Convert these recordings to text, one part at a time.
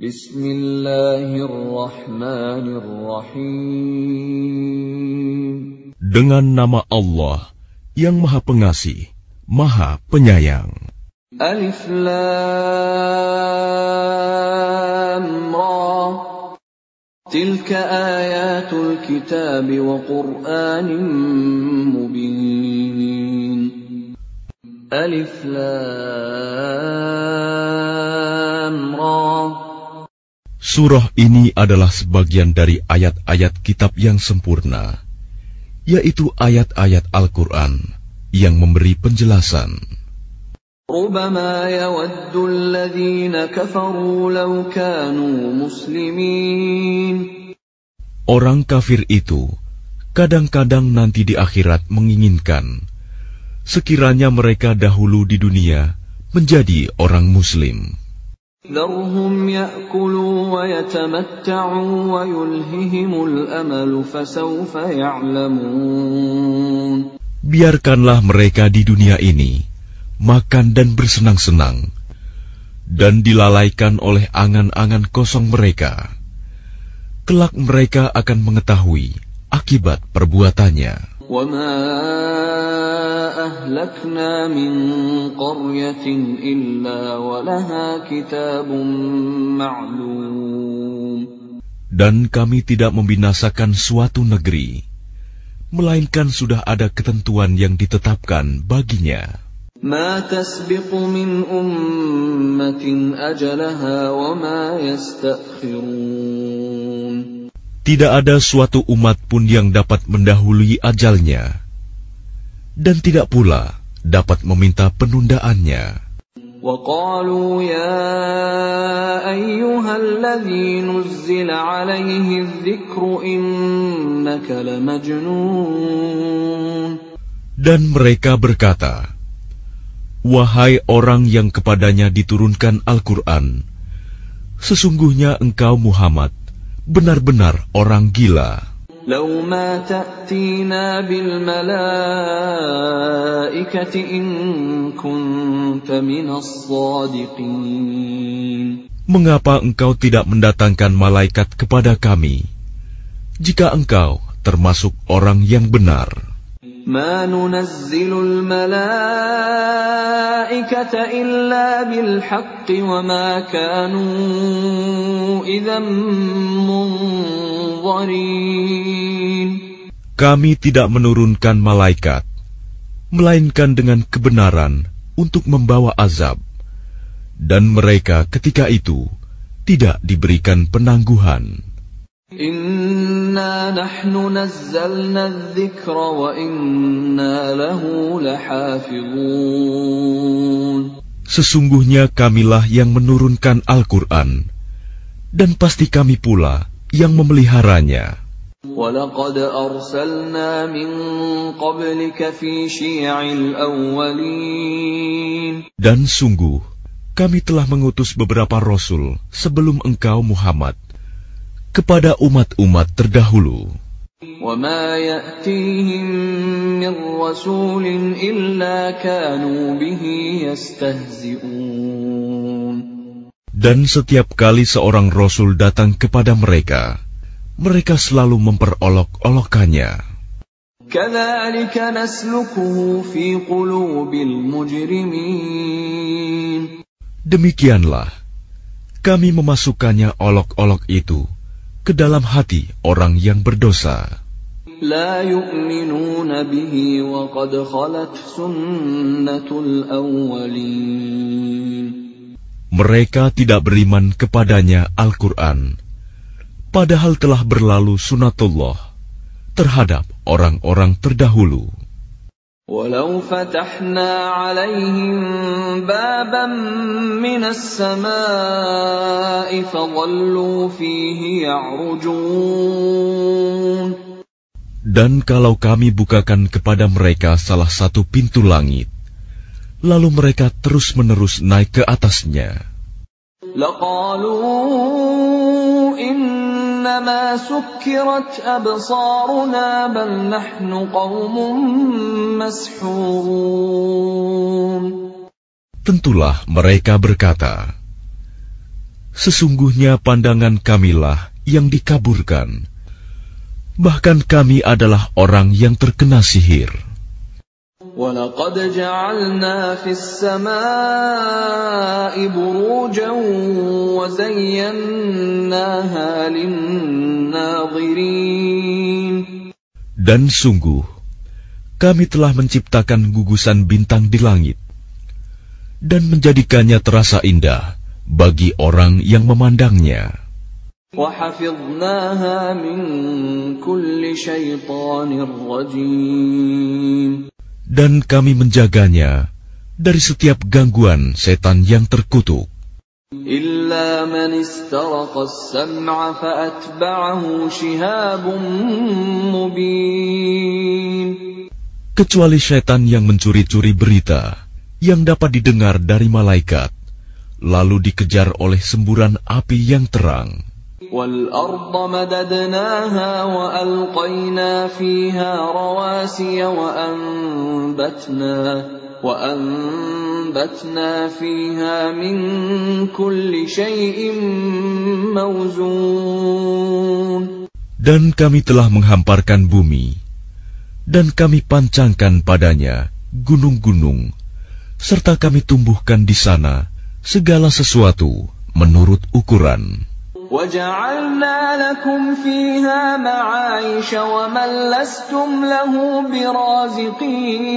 Bismillahirrahmanirrahim. Dengan nama Allah yang Maha Pengasih, Maha Penyayang. Alif Lam Ra. Tilka ayatul kitab wa Qur'anin mubin. Alif Lam Ra. Surah ini adalah sebagian dari ayat-ayat kitab yang sempurna, yaitu ayat-ayat Al-Quran yang memberi penjelasan. ربما يود الذين كفروا لو كانوا مسلمين Orang kafir itu kadang-kadang nanti di akhirat menginginkan sekiranya mereka dahulu di dunia menjadi orang Muslim. ذرهم يأكلوا ويتمتعوا ويلههم الأمل فسوف يعلمون Biarkanlah mereka di dunia ini makan dan bersenang-senang, dan dilalaikan oleh angan-angan kosong mereka. Kelak mereka akan mengetahui akibat perbuatannya. وما أهلكنا من قرية إلا ولها كتاب معلوم Dan kami tidak membinasakan suatu negeri, melainkan sudah ada ketentuan yang ditetapkan baginya. ما تسبق من أمة أجلها وما يستأخرون Tidak ada suatu umat pun yang dapat mendahului ajalnya, dan tidak pula dapat meminta penundaannya. Dan mereka berkata, Wahai orang yang kepadanya diturunkan Al-Quran, sesungguhnya engkau Muhammad benar-benar orang gila. لو ما تأتينا بالملائكة إن كنت من الصادقين Mengapa engkau tidak mendatangkan malaikat kepada kami, jika engkau termasuk orang yang benar? ما ننزل الملائكة إلا بالحق وما كانوا إذا منظرين Kami tidak menurunkan malaikat, melainkan dengan kebenaran untuk membawa azab. Dan mereka ketika itu tidak diberikan penangguhan. إنا نحن نزلنا الذكر وإنا له لحافظون Sesungguhnya kamilah yang menurunkan Al-Quran, dan pasti kami pula yang memeliharanya. ولقد أرسلنا من قبلك في شيع الأولين Dan sungguh, kami telah mengutus beberapa rasul sebelum engkau Muhammad kepada umat-umat terdahulu. Dan setiap kali seorang rasul datang kepada mereka, mereka selalu memperolok-olokkannya. Demikianlah, kami memasukkannya olok-olok itu ke dalam hati orang yang berdosa. لا يؤمنون به وقد خلت سنة الأولين Mereka tidak beriman kepadanya Al-Quran, padahal telah berlalu sunatullah terhadap orang-orang terdahulu. ولو فتحنا عليهم بابا من السماء فظلوا فيه يعرجون Dan kalau kami bukakan kepada mereka salah satu pintu langit, lalu mereka terus-menerus naik ke atasnya, لقالوا إنما سكرت أبصارنا بل نحن قوم مسحورون tentulah mereka berkata, Sesungguhnya pandangan kamilah yang dikaburkan. Bahkan kami adalah orang yang terkena sihir. وَلَقَدْ جَعَلْنَا فِي السَّمَاءِ بُرُوجًا وَزَيَّنَّاهَا لِلنَّاظِرِينَ Dan sungguh, kami telah menciptakan gugusan bintang di langit dan menjadikannya terasa indah bagi orang yang memandangnya. وَحَفِظْنَاهَا مِنْ كُلِّ شَيْطَانٍ رَجِيمٍ Dan kami menjaganya dari setiap gangguan setan yang terkutuk. إِلَّا مَنِ اسْتَرَقَ السَّمْعَ فَأَتْبَعَهُ شِهَابٌ مُبِينٌ Kecuali setan yang mencuri-curi berita yang dapat didengar dari malaikat, lalu dikejar oleh semburan api yang terang. وَالْأَرْضَ مَدَدْنَاهَا وَأَلْقَيْنَا فِيهَا رَوَاسِيَ وَأَنبَتْنَا وَأَنبَتْنَا فِيهَا مِن كُلِّ شَيْءٍ مَّوْزُونٍ Dan kami telah menghamparkan bumi, dan kami pancangkan padanya gunung-gunung, serta kami tumbuhkan di sana segala sesuatu menurut ukuran. وَجَعَلْنَا لَكُمْ فِيهَا مَعَايِشَ وَمَن لَّسْتُمْ لَهُ بِرَازِقِينَ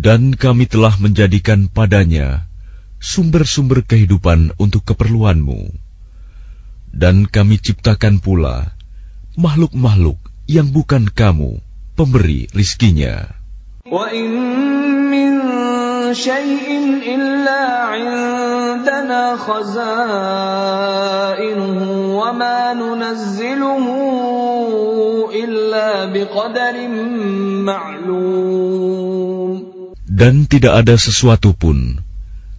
Dan kami telah menjadikan padanya sumber-sumber kehidupan untuk keperluanmu. Dan kami ciptakan pula makhluk-makhluk yang bukan kamu, pemberi rizkinya. وَإِن مِّن شَيْءٍ إِلَّا عِندَنَا خَزَائِنُهُ وَمَا نُنَزِّلُهُ إِلَّا بِقَدَرٍ مَّعْلُومٍ Dan tidak ada sesuatu pun,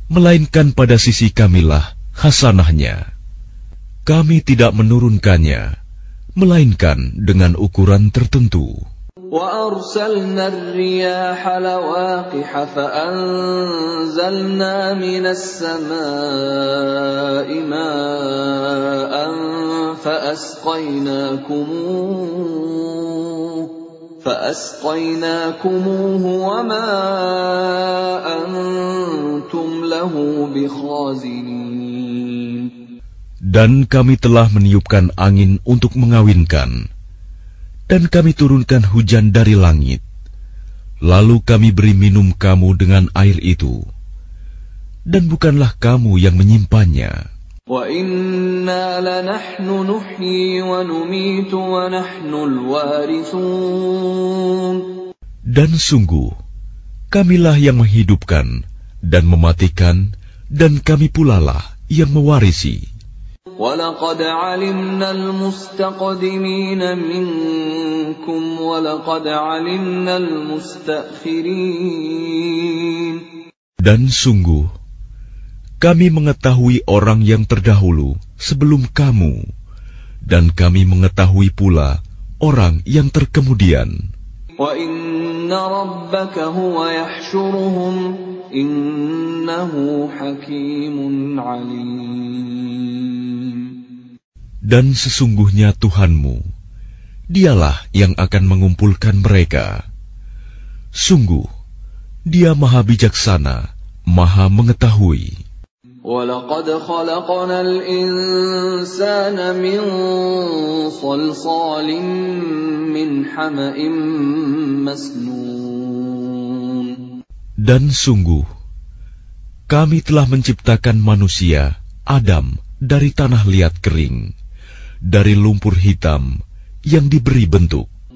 melainkan pada sisi kamilah hasanahnya. Kami tidak menurunkannya, melainkan dengan ukuran tertentu. وَأَرْسَلْنَا الرِّيَاحَ لَوَاقِحَ فَأَنزَلْنَا مِنَ السَّمَاءِ مَاءً فَأَسْقَيْنَاكُمُوهُ فَأَسْقَيْنَاكُمُوهُ وَمَا أَنتُمْ لَهُ بِخَازِنِينَ Dan kami telah meniupkan angin untuk mengawinkan, dan kami turunkan hujan dari langit. Lalu kami beri minum kamu dengan air itu, dan bukanlah kamu yang menyimpannya. Dan sungguh, kamilah yang menghidupkan dan mematikan, dan kami pulalah yang mewarisi. وَلَقَدْ عَلِمْنَا الْمُسْتَقْدِمِينَ مِنكُمْ وَلَقَدْ عَلِمْنَا الْمُسْتَأْخِرِينَ Dan sungguh, kami mengetahui orang yang terdahulu sebelum kamu, dan kami mengetahui pula orang yang terkemudian. Dan sesungguhnya Tuhanmu, dialah yang akan mengumpulkan mereka. Sungguh, dia maha bijaksana, maha mengetahui. وَلَقَدْ خَلَقْنَا الْإِنسَانَ مِن صَلْصَالٍ مِّنْ حَمَإٍ مَّسْنُونٍ Dan sungguh, kami telah menciptakan manusia, Adam, dari tanah liat kering, dari lumpur hitam yang diberi bentuk.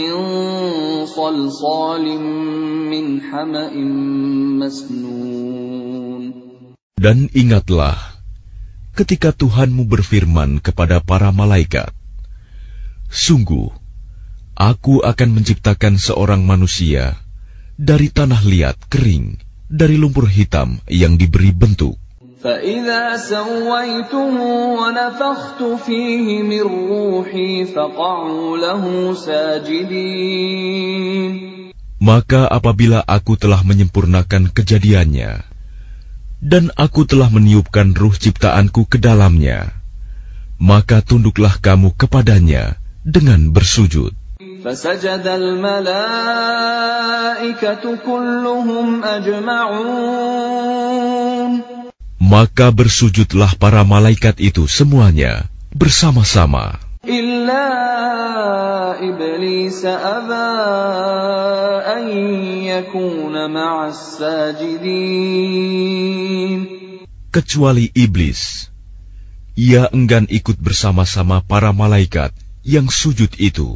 مِّن صَلْصَالٍ مِّنْ حَمَإٍ مَّسْنُونٍ Dan ingatlah, ketika Tuhanmu berfirman kepada para malaikat, Sungguh, aku akan menciptakan seorang manusia dari tanah liat kering, dari lumpur hitam yang diberi bentuk. فإذا سويته ونفخت فيه من روحي فقعوا له ساجدين Maka apabila aku telah menyempurnakan kejadiannya, dan aku telah meniupkan ruh ciptaanku ke dalamnya, maka tunduklah kamu kepadanya dengan bersujud. فسجد الملائكة كلهم أجمعون maka bersujudlah para malaikat itu semuanya bersama-sama. Kecuali iblis. Ia enggan ikut bersama-sama para malaikat yang sujud itu.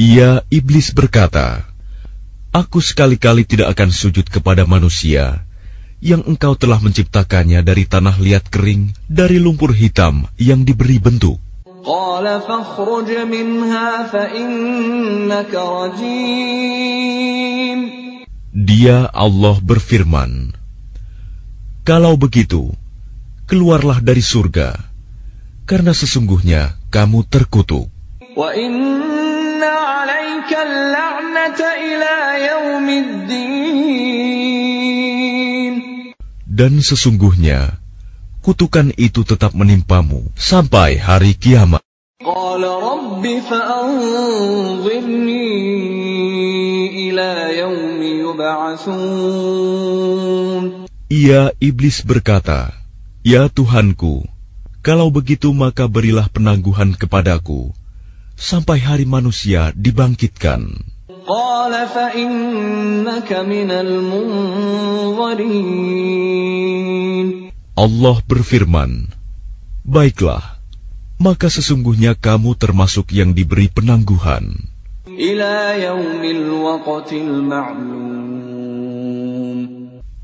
Ia iblis berkata, Aku sekali-kali tidak akan sujud kepada manusia yang engkau telah menciptakannya dari tanah liat kering, dari lumpur hitam yang diberi bentuk. Dia Allah berfirman, Kalau begitu, keluarlah dari surga, karena sesungguhnya kamu terkutuk. Dan sesungguhnya, kutukan itu tetap menimpamu sampai hari kiamat. Ia iblis berkata, Ya Tuhanku, kalau begitu maka berilah penangguhan kepadaku sampai hari manusia dibangkitkan. Allah berfirman, Baiklah, maka sesungguhnya kamu termasuk yang diberi penangguhan.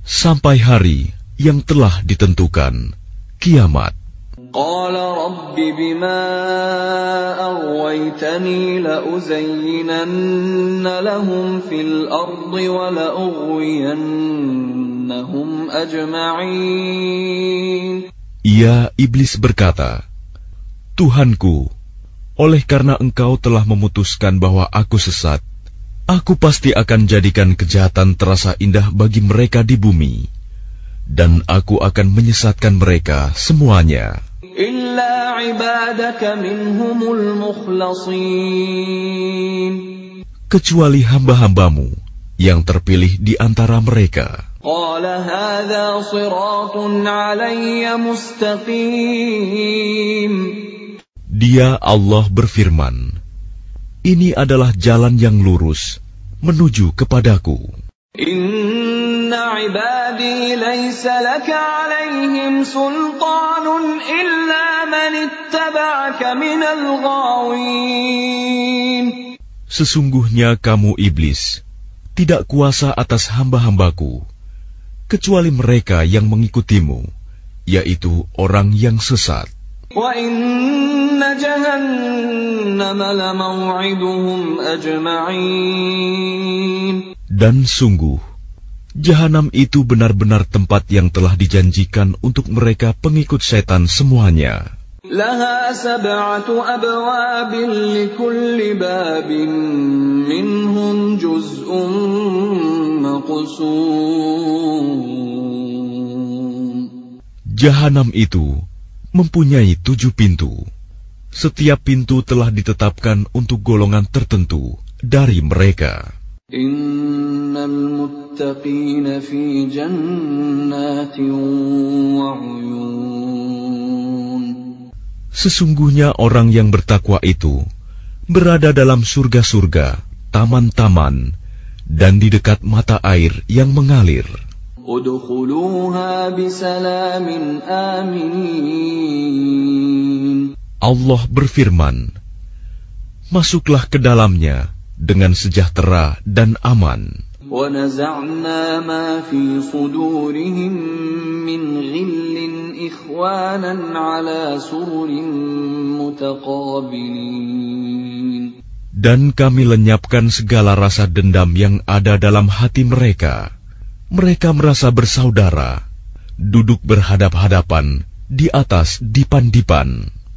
Sampai hari yang telah ditentukan, kiamat. قال رب بما أغويتني لأزينن لهم في الأرض ولأغوينهم أجمعين Ia iblis berkata, Tuhanku, oleh karena engkau telah memutuskan bahwa aku sesat, aku pasti akan jadikan kejahatan terasa indah bagi mereka di bumi, dan aku akan menyesatkan mereka semuanya, إلا عبادك منهم المخلصين kecuali hamba-hambamu yang terpilih di antara mereka. قال هذا صراط علي مستقيم Dia Allah berfirman, Ini adalah jalan yang lurus menuju kepadaku. Sesungguhnya kamu iblis, tidak kuasa atas hamba-hambaku, kecuali mereka yang mengikutimu, yaitu orang yang sesat. Dan sungguh, jahanam itu benar-benar tempat yang telah dijanjikan untuk mereka pengikut setan semuanya. لها سبعة أبواب لكل باب منهم جزء مقسوم Jahanam itu mempunyai tujuh pintu. Setiap pintu telah ditetapkan untuk golongan tertentu dari mereka. إن المتقين في جنات وعيون Sesungguhnya orang yang bertakwa itu berada dalam surga-surga, taman-taman, dan di dekat mata air yang mengalir. ادخلوها بسلام آمنين Allah berfirman, Masuklah ke dalamnya dengan sejahtera dan aman. ونزعنا ما في صدورهم من غل إخوانا على سرر متقابلين Dan kami lenyapkan segala rasa dendam yang ada dalam hati mereka. Mereka merasa bersaudara, duduk berhadap-hadapan di atas dipan-dipan.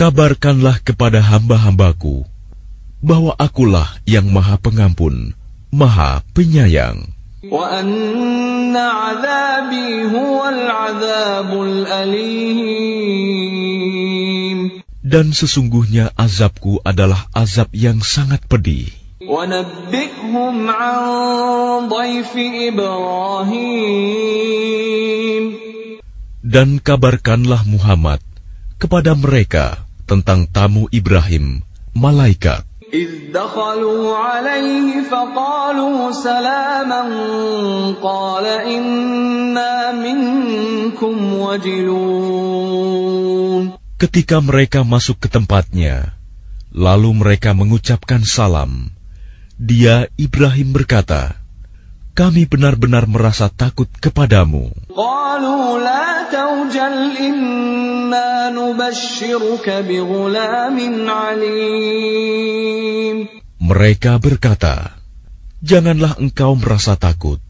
Kabarkanlah kepada hamba-hambaku bahwa akulah yang maha pengampun, maha penyayang. Dan sesungguhnya azabku adalah azab yang sangat pedih. Dan kabarkanlah Muhammad kepada mereka tentang tamu Ibrahim, malaikat. إذ دخلوا عليه فقالوا سلاما قال إنا منكم وجلون Ketika mereka masuk ke tempatnya, lalu mereka mengucapkan salam. Dia Ibrahim berkata, "Kami benar-benar merasa takut kepadamu." قالوا لا توجل إنا نبشرك بغلام عليم Mereka berkata, "Janganlah engkau merasa takut.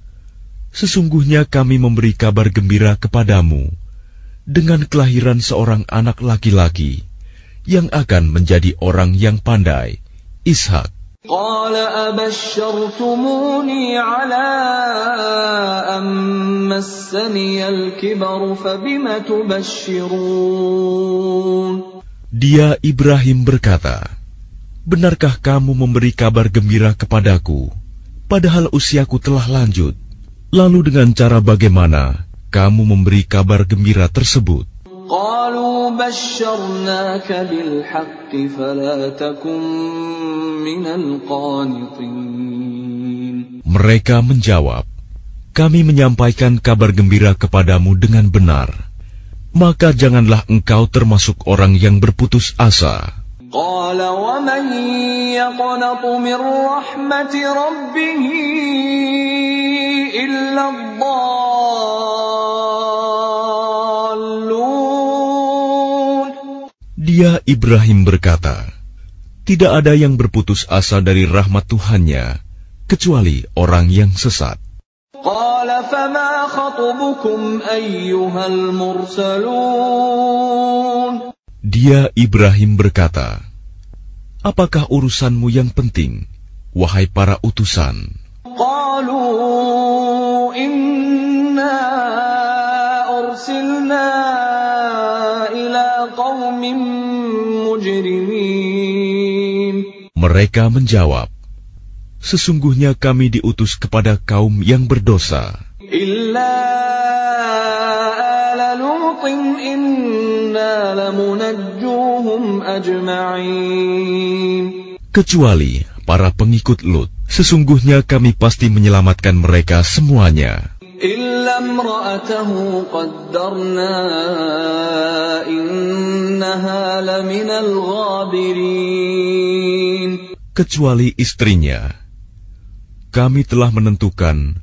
Sesungguhnya kami memberi kabar gembira kepadamu dengan kelahiran seorang anak laki-laki yang akan menjadi orang yang pandai, Ishak." قال أبشرتموني على Dia Ibrahim berkata, Benarkah kamu memberi kabar gembira kepadaku, padahal usiaku telah lanjut? Lalu dengan cara bagaimana kamu memberi kabar gembira tersebut? قالوا بشرناك بالحق فلا تكن من القانطين Mereka menjawab, kami menyampaikan kabar gembira kepadamu dengan benar, maka janganlah engkau termasuk orang yang berputus asa. Dia Ibrahim berkata, Tidak ada yang berputus asa dari rahmat Tuhannya, kecuali orang yang sesat. قال فما خطبكم أيها المرسلون Dia Ibrahim berkata, Apakah urusanmu yang penting, wahai para utusan? قالوا إنا أرسلنا إلى قوم مجرمين Mereka menjawab, Sesungguhnya kami diutus kepada kaum yang berdosa, إلا آل لوط إنا لمنجوهم أجمعين kecuali para pengikut Lut. Sesungguhnya kami pasti menyelamatkan mereka semuanya, إلا امرأته قدرنا إنها لمن الغابرين kecuali istrinya. Kami telah menentukan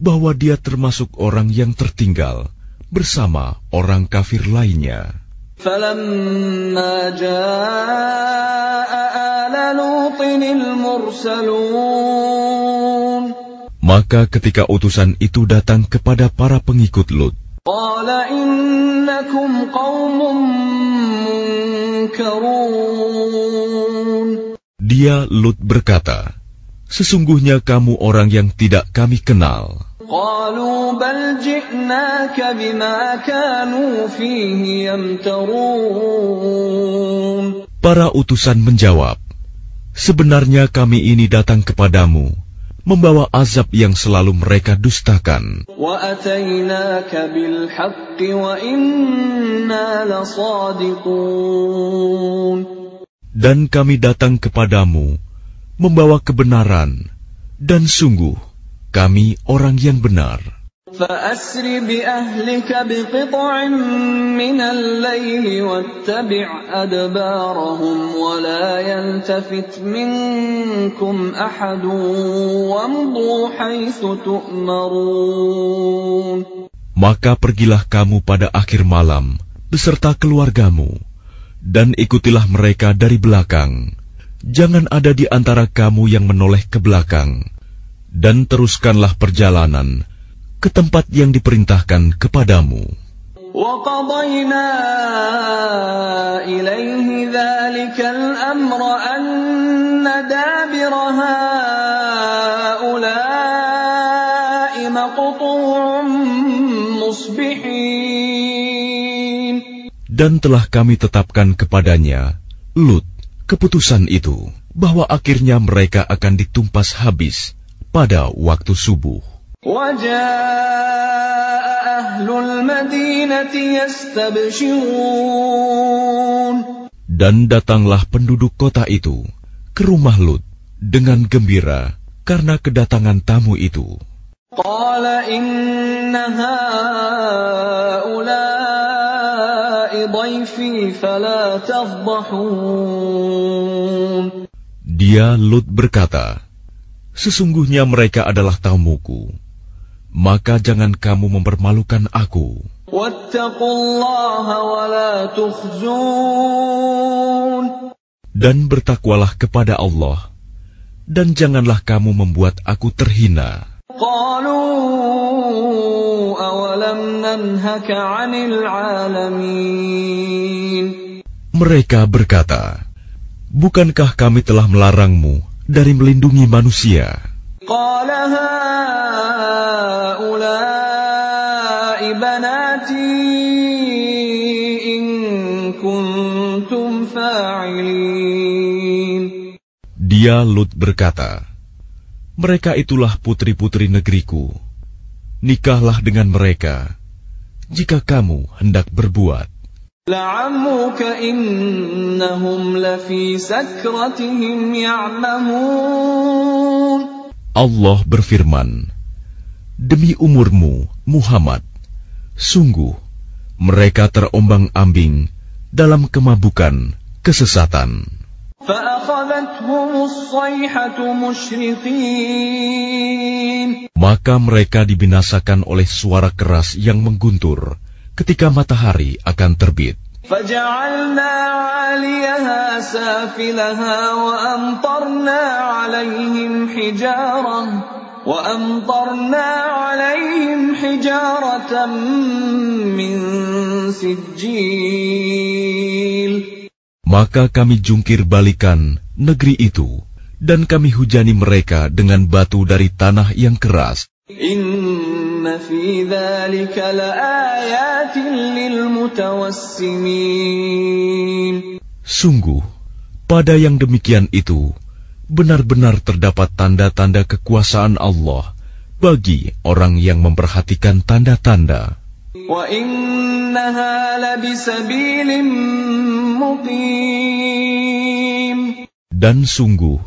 bahwa dia termasuk orang yang tertinggal bersama orang kafir lainnya. فلما جاء آل لوط المرسلون Maka ketika utusan itu datang kepada para pengikut Lut, قال إنكم قوم منكرون Dia Lut berkata, Sesungguhnya kamu orang yang tidak kami kenal. قالوا بل جئناك بما كانوا فيه يمترون Para utusan menjawab, Sebenarnya kami ini datang kepadamu, membawa azab yang selalu mereka dustakan. وأتيناك بالحق وإنا لصادقون Dan kami datang kepadamu, membawa kebenaran, dan sungguh, kami orang yang benar. فأسر بأهلك بقطع من الليل واتبع أدبارهم ولا يلتفت منكم أحد وامضوا حيث تؤمرون Maka pergilah kamu pada akhir malam beserta keluargamu, dan ikutilah mereka dari belakang. Jangan ada di antara kamu yang menoleh ke belakang, dan teruskanlah perjalanan ke tempat yang diperintahkan kepadamu. وقضينا إليه ذلك الأمر أن دابر هؤلاء مقطوع مصبحين Dan telah kami tetapkan kepadanya, Lut, keputusan itu, bahwa akhirnya mereka akan ditumpas habis pada waktu subuh. Dan datanglah penduduk kota itu ke rumah Lut dengan gembira karena kedatangan tamu itu. Dia Lut berkata, Sesungguhnya mereka adalah tamuku. Maka jangan kamu mempermalukan aku. Dan bertakwalah kepada Allah. Dan janganlah kamu membuat aku terhina. Mereka berkata, Bukankah kami telah melarangmu dari melindungi manusia. Dia Lut berkata, Mereka itulah putri-putri negeriku. Nikahlah dengan mereka, jika kamu hendak berbuat. لعمرك إنهم لفي سكرتهم يعمهون Allah berfirman, Demi umurmu, Muhammad, sungguh mereka terombang-ambing dalam kemabukan, kesesatan. فأخذتهم الصيحة مشرقين Maka mereka dibinasakan oleh suara keras yang mengguntur ketika matahari akan terbit. فجعلنا عاليها سافلها وأمطرنا عليهم حجارة وأمطرنا عليهم حجارة من سجيل Maka kami jungkir balikan negeri itu, dan kami hujani mereka dengan batu dari tanah yang keras. Sungguh, pada yang demikian itu, benar-benar terdapat tanda-tanda kekuasaan Allah bagi orang yang memperhatikan tanda-tanda. Dan sungguh,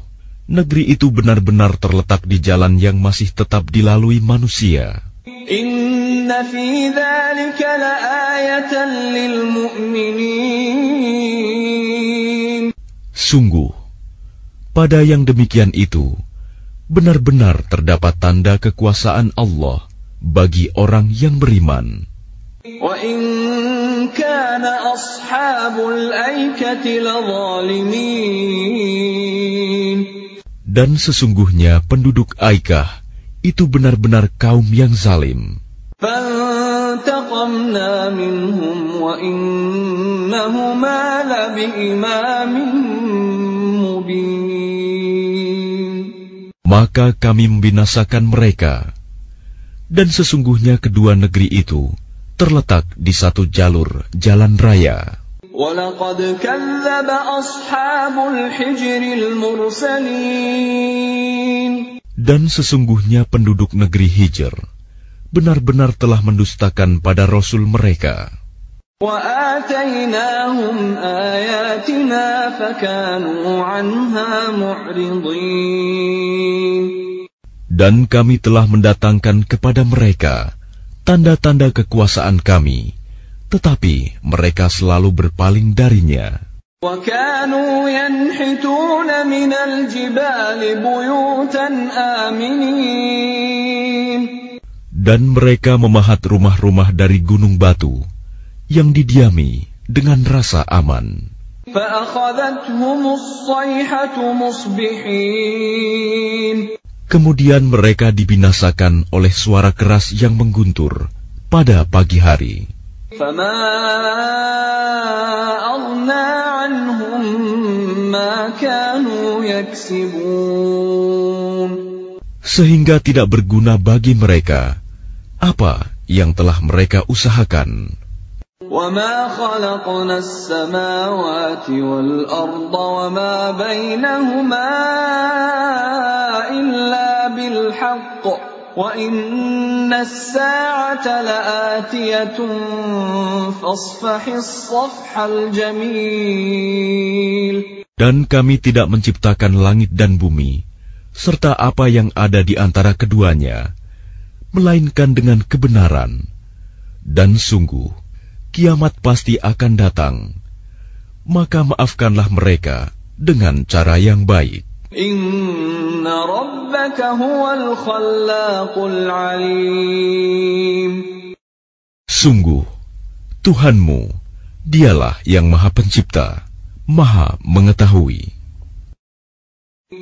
negeri itu benar-benar terletak di jalan yang masih tetap dilalui manusia. Inna fi dhalika la lil mu'minin. Sungguh, pada yang demikian itu, benar-benar terdapat tanda kekuasaan Allah bagi orang yang beriman. Wa in kana ashabul aikati Dan sesungguhnya penduduk Aikah itu benar-benar kaum yang zalim. Maka kami membinasakan mereka, dan sesungguhnya kedua negeri itu terletak di satu jalur jalan raya. ولقد كذب أصحاب الحجر المرسلين Dan sesungguhnya penduduk negeri Hijr benar-benar telah mendustakan pada Rasul mereka. وآتيناهم آياتنا فكانوا عنها معرضين Dan kami telah mendatangkan kepada mereka tanda-tanda kekuasaan kami, tetapi mereka selalu berpaling darinya. Dan mereka memahat rumah-rumah dari gunung batu yang didiami dengan rasa aman. Kemudian mereka dibinasakan oleh suara keras yang mengguntur pada pagi hari. فما أغنى عنهم ما كانوا يكسبون Sehingga tidak berguna bagi mereka apa yang telah mereka usahakan. وما خلقنا السماوات والأرض وما بينهما إلا بالحق وإن الساعة لآتية فاصفح الصفح الجميل Dan kami tidak menciptakan langit dan bumi, serta apa yang ada di antara keduanya, melainkan dengan kebenaran. Dan sungguh, kiamat pasti akan datang. Maka maafkanlah mereka dengan cara yang baik. إن ربك هو الخلاق العليم Sungguh, Tuhanmu, dialah yang maha pencipta, maha mengetahui.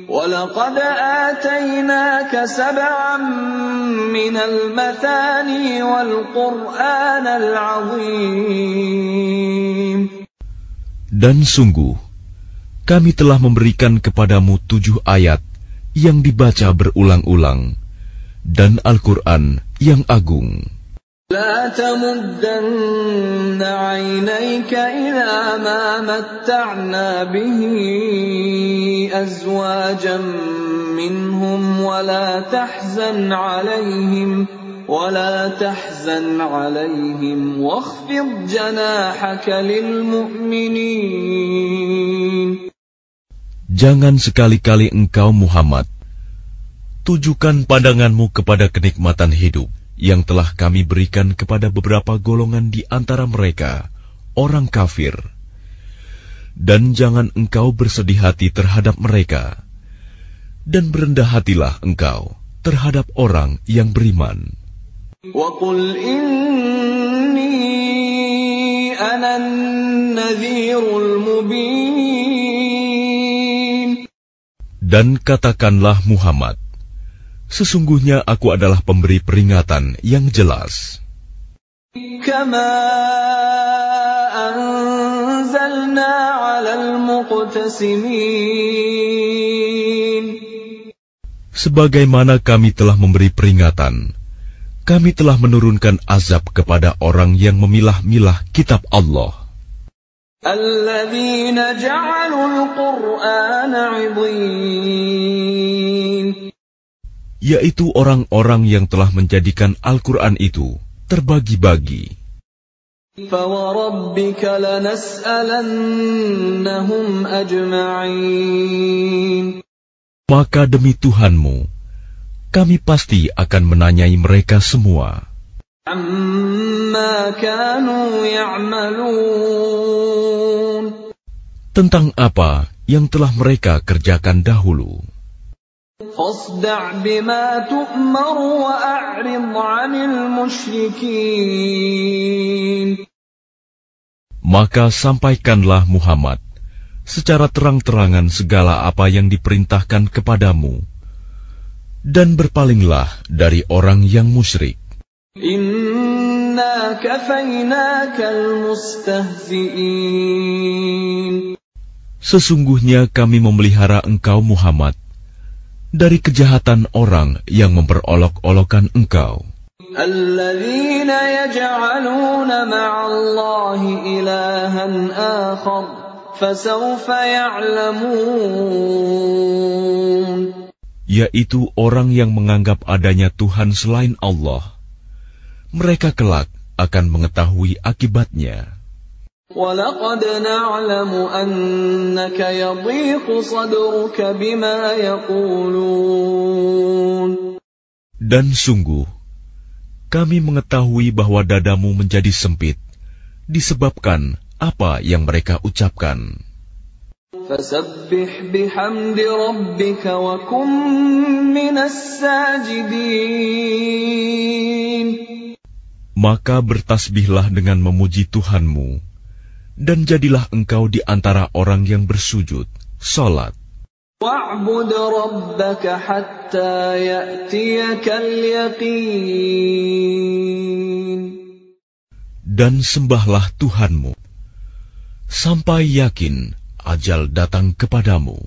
ولقد آتيناك سبعا من المثاني والقرآن العظيم Dan sungguh, kami telah memberikan kepadamu tujuh ayat yang dibaca berulang-ulang, dan Al-Quran yang agung. لا تمدن عينيك إلى ما متعنا به أزواجا منهم ولا تحزن عليهم ولا تحزن عليهم واخفض جناحك للمؤمنين Jangan sekali-kali engkau Muhammad tujukan pandanganmu kepada kenikmatan hidup yang telah kami berikan kepada beberapa golongan di antara mereka, orang kafir. Dan jangan engkau bersedih hati terhadap mereka, dan berendah hatilah engkau terhadap orang yang beriman. وقل إني أنا النذير المبين Dan katakanlah Muhammad, sesungguhnya aku adalah pemberi peringatan yang jelas. كما أنزلنا على المقتسمين Sebagaimana kami telah memberi peringatan, kami telah menurunkan azab kepada orang yang memilah-milah kitab Allah, الذين جعلوا القرآن عضين yaitu orang-orang yang telah menjadikan Al-Quran itu terbagi-bagi. فوربك لنسألنهم أجمعين Maka demi Tuhanmu, kami pasti akan menanyai mereka semua عما كانوا يعملون Tentang apa yang telah mereka kerjakan dahulu. Maka sampaikanlah Muhammad secara terang-terangan segala apa yang diperintahkan kepadamu, dan berpalinglah dari orang yang musyrik. Sesungguhnya kami memelihara engkau Muhammad dari kejahatan orang yang memperolok-olokan engkau. Yaitu orang yang menganggap adanya Tuhan selain Allah Mereka kelak akan mengetahui akibatnya. ولقد نعلم أنك يضيق صدرك بما يقولون Dan sungguh, kami mengetahui bahwa dadamu menjadi sempit disebabkan apa yang mereka ucapkan. فسبح بحمد ربك وكن من الساجدين maka bertasbihlah dengan memuji Tuhanmu, dan jadilah engkau di antara orang yang bersujud, salat. Dan sembahlah Tuhanmu, sampai yakin ajal datang kepadamu.